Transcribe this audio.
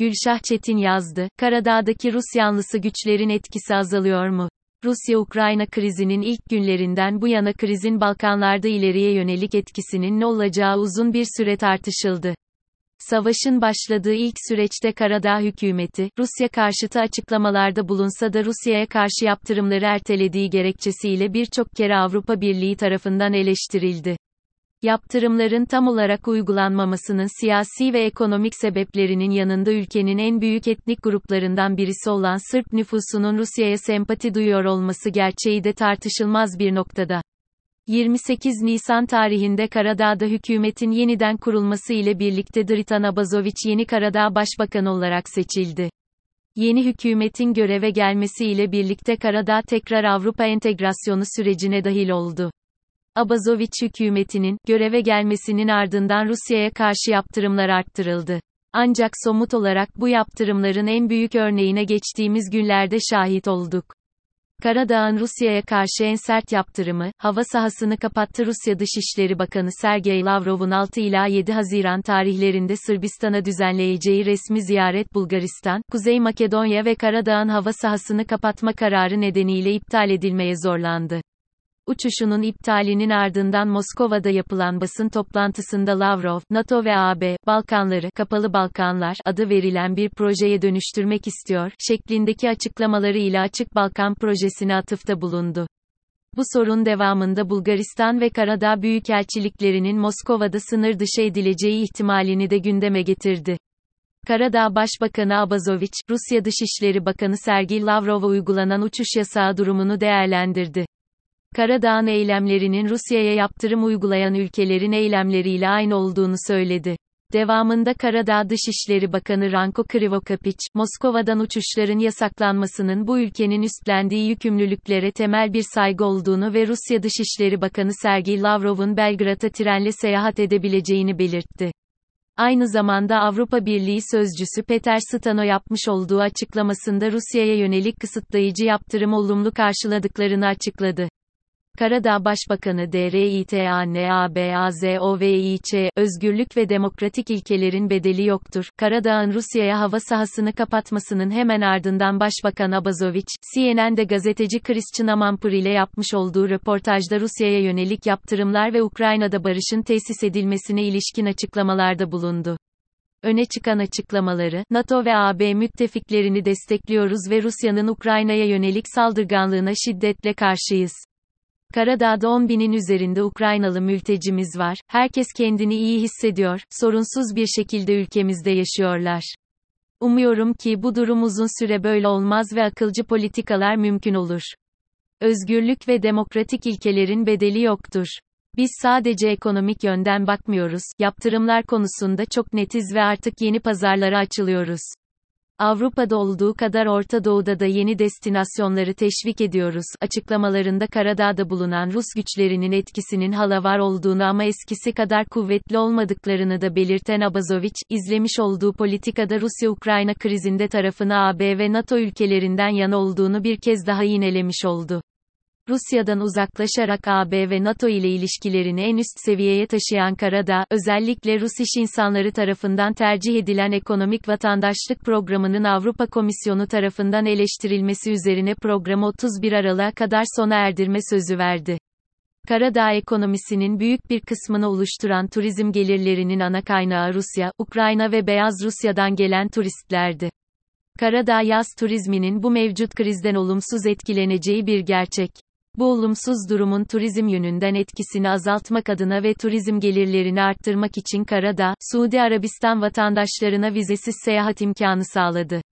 Gülşah Çetin yazdı, Karadağ'daki Rus yanlısı güçlerin etkisi azalıyor mu? Rusya-Ukrayna krizinin ilk günlerinden bu yana krizin Balkanlarda ileriye yönelik etkisinin ne olacağı uzun bir süre tartışıldı. Savaşın başladığı ilk süreçte Karadağ hükümeti, Rusya karşıtı açıklamalarda bulunsa da Rusya'ya karşı yaptırımları ertelediği gerekçesiyle birçok kere Avrupa Birliği tarafından eleştirildi. Yaptırımların tam olarak uygulanmamasının siyasi ve ekonomik sebeplerinin yanında ülkenin en büyük etnik gruplarından birisi olan Sırp nüfusunun Rusya'ya sempati duyuyor olması gerçeği de tartışılmaz bir noktada. 28 Nisan tarihinde Karadağ'da hükümetin yeniden kurulması ile birlikte Dritan Abazoviç yeni Karadağ Başbakanı olarak seçildi. Yeni hükümetin göreve gelmesi ile birlikte Karadağ tekrar Avrupa entegrasyonu sürecine dahil oldu. Abazoviç hükümetinin, göreve gelmesinin ardından Rusya'ya karşı yaptırımlar arttırıldı. Ancak somut olarak bu yaptırımların en büyük örneğine geçtiğimiz günlerde şahit olduk. Karadağ'ın Rusya'ya karşı en sert yaptırımı, hava sahasını kapattı Rusya Dışişleri Bakanı Sergey Lavrov'un 6 ila 7 Haziran tarihlerinde Sırbistan'a düzenleyeceği resmi ziyaret Bulgaristan, Kuzey Makedonya ve Karadağ'ın hava sahasını kapatma kararı nedeniyle iptal edilmeye zorlandı. Uçuşunun iptalinin ardından Moskova'da yapılan basın toplantısında Lavrov, NATO ve AB, Balkanları, Kapalı Balkanlar adı verilen bir projeye dönüştürmek istiyor, şeklindeki açıklamaları ile Açık Balkan projesine atıfta bulundu. Bu sorun devamında Bulgaristan ve Karadağ büyükelçiliklerinin Moskova'da sınır dışı edileceği ihtimalini de gündeme getirdi. Karadağ Başbakanı Abazoviç, Rusya Dışişleri Bakanı Sergey Lavrov'a uygulanan uçuş yasağı durumunu değerlendirdi. Karadağ'ın eylemlerinin Rusya'ya yaptırım uygulayan ülkelerin eylemleriyle aynı olduğunu söyledi. Devamında Karadağ Dışişleri Bakanı Ranko Krivokapiç, Moskova'dan uçuşların yasaklanmasının bu ülkenin üstlendiği yükümlülüklere temel bir saygı olduğunu ve Rusya Dışişleri Bakanı Sergey Lavrov'un Belgrad'a trenle seyahat edebileceğini belirtti. Aynı zamanda Avrupa Birliği sözcüsü Peter Stano yapmış olduğu açıklamasında Rusya'ya yönelik kısıtlayıcı yaptırım olumlu karşıladıklarını açıkladı. Karadağ Başbakanı DRİTANABAZOVİÇ, özgürlük ve demokratik ilkelerin bedeli yoktur. Karadağ'ın Rusya'ya hava sahasını kapatmasının hemen ardından Başbakan Abazoviç, CNN'de gazeteci Christian Amanpour ile yapmış olduğu röportajda Rusya'ya yönelik yaptırımlar ve Ukrayna'da barışın tesis edilmesine ilişkin açıklamalarda bulundu. Öne çıkan açıklamaları, NATO ve AB müttefiklerini destekliyoruz ve Rusya'nın Ukrayna'ya yönelik saldırganlığına şiddetle karşıyız. Karadağ'da 10 binin üzerinde Ukraynalı mültecimiz var, herkes kendini iyi hissediyor, sorunsuz bir şekilde ülkemizde yaşıyorlar. Umuyorum ki bu durum uzun süre böyle olmaz ve akılcı politikalar mümkün olur. Özgürlük ve demokratik ilkelerin bedeli yoktur. Biz sadece ekonomik yönden bakmıyoruz, yaptırımlar konusunda çok netiz ve artık yeni pazarlara açılıyoruz. Avrupa'da olduğu kadar Orta Doğu'da da yeni destinasyonları teşvik ediyoruz. Açıklamalarında Karadağ'da bulunan Rus güçlerinin etkisinin hala var olduğunu ama eskisi kadar kuvvetli olmadıklarını da belirten Abazoviç, izlemiş olduğu politikada Rusya-Ukrayna krizinde tarafını AB ve NATO ülkelerinden yana olduğunu bir kez daha yinelemiş oldu. Rusya'dan uzaklaşarak AB ve NATO ile ilişkilerini en üst seviyeye taşıyan Karadağ, özellikle Rus iş insanları tarafından tercih edilen ekonomik vatandaşlık programının Avrupa Komisyonu tarafından eleştirilmesi üzerine programı 31 Aralık'a kadar sona erdirme sözü verdi. Karadağ ekonomisinin büyük bir kısmını oluşturan turizm gelirlerinin ana kaynağı Rusya, Ukrayna ve Beyaz Rusya'dan gelen turistlerdi. Karadağ yaz turizminin bu mevcut krizden olumsuz etkileneceği bir gerçek. Bu olumsuz durumun turizm yönünden etkisini azaltmak adına ve turizm gelirlerini arttırmak için Karadağ, Suudi Arabistan vatandaşlarına vizesiz seyahat imkanı sağladı.